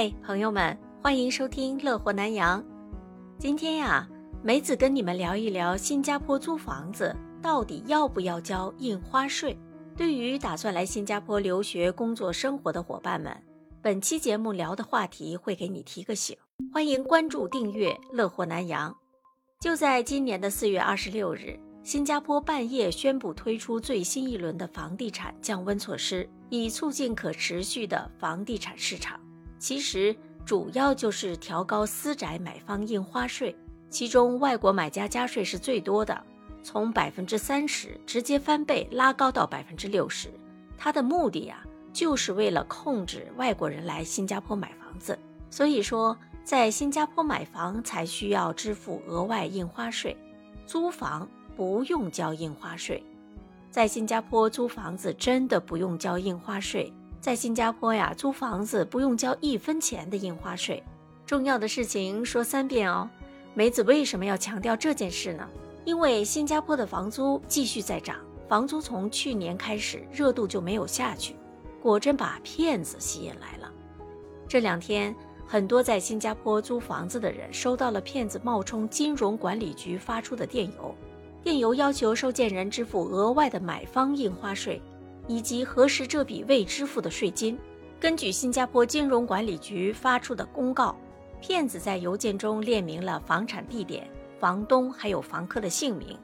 嗨，朋友们，欢迎收听乐活南洋。今天呀，梅子跟你们聊一聊新加坡租房子到底要不要交印花税。对于打算来新加坡留学、工作、生活的伙伴们，本期节目聊的话题会给你提个醒。欢迎关注订阅乐活南洋。就在今年的四月二十六日，新加坡半夜宣布推出最新一轮的房地产降温措施，以促进可持续的房地产市场。其实主要就是调高私宅买方印花税，其中外国买家加税是最多的，从百分之三十直接翻倍拉高到百分之六十。它的目的呀，就是为了控制外国人来新加坡买房子。所以说，在新加坡买房才需要支付额外印花税，租房不用交印花税。在新加坡租房子真的不用交印花税。在新加坡呀，租房子不用交一分钱的印花税。重要的事情说三遍哦。梅子为什么要强调这件事呢？因为新加坡的房租继续在涨，房租从去年开始热度就没有下去，果真把骗子吸引来了。这两天，很多在新加坡租房子的人收到了骗子冒充金融管理局发出的电邮，电邮要求收件人支付额外的买方印花税。以及核实这笔未支付的税金。根据新加坡金融管理局发出的公告，骗子在邮件中列明了房产地点、房东还有房客的姓名，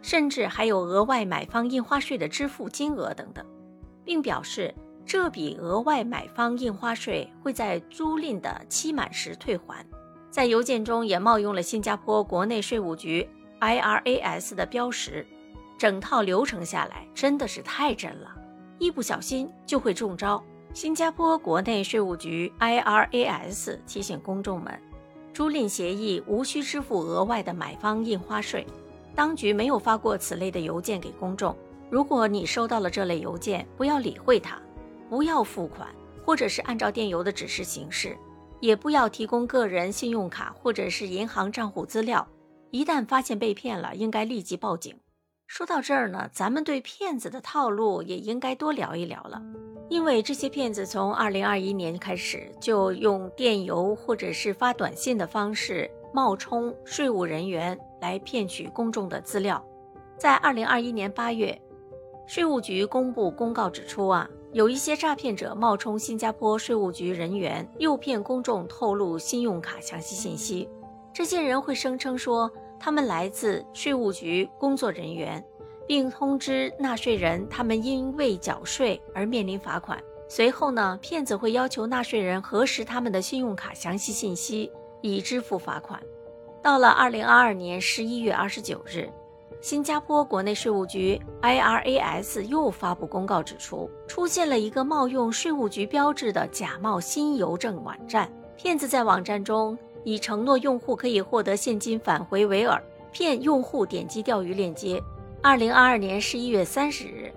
甚至还有额外买方印花税的支付金额等等，并表示这笔额外买方印花税会在租赁的期满时退还。在邮件中也冒用了新加坡国内税务局 IRAS 的标识。整套流程下来真的是太真了，一不小心就会中招。新加坡国内税务局 IRAS 提醒公众们，租赁协议无需支付额外的买方印花税。当局没有发过此类的邮件给公众。如果你收到了这类邮件，不要理会它，不要付款，或者是按照电邮的指示行事，也不要提供个人信用卡或者是银行账户资料。一旦发现被骗了，应该立即报警。说到这儿呢，咱们对骗子的套路也应该多聊一聊了，因为这些骗子从二零二一年开始就用电邮或者是发短信的方式冒充税务人员来骗取公众的资料。在二零二一年八月，税务局公布公告指出啊，有一些诈骗者冒充新加坡税务局人员，诱骗公众透露信用卡详细信息。这些人会声称说。他们来自税务局工作人员，并通知纳税人他们因未缴税而面临罚款。随后呢，骗子会要求纳税人核实他们的信用卡详细信息，以支付罚款。到了二零二二年十一月二十九日，新加坡国内税务局 IRAS 又发布公告指出，出现了一个冒用税务局标志的假冒新邮政网站，骗子在网站中。以承诺用户可以获得现金返回为饵，骗用户点击钓鱼链接。二零二二年十一月三十日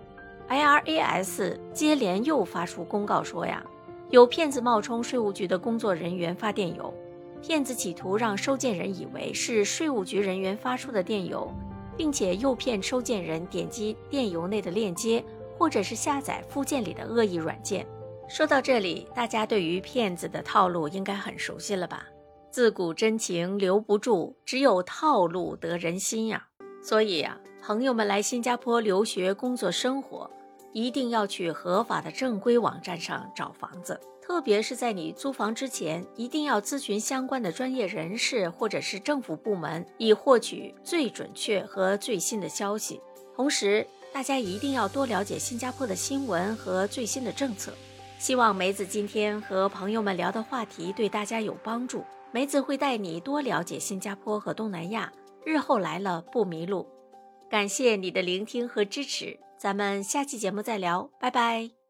，IRAS 接连又发出公告说呀，有骗子冒充税务局的工作人员发电邮，骗子企图让收件人以为是税务局人员发出的电邮，并且诱骗收件人点击电邮内的链接，或者是下载附件里的恶意软件。说到这里，大家对于骗子的套路应该很熟悉了吧？自古真情留不住，只有套路得人心呀。所以呀，朋友们来新加坡留学、工作、生活，一定要去合法的正规网站上找房子。特别是在你租房之前，一定要咨询相关的专业人士或者是政府部门，以获取最准确和最新的消息。同时，大家一定要多了解新加坡的新闻和最新的政策。希望梅子今天和朋友们聊的话题对大家有帮助。梅子会带你多了解新加坡和东南亚，日后来了不迷路。感谢你的聆听和支持，咱们下期节目再聊，拜拜。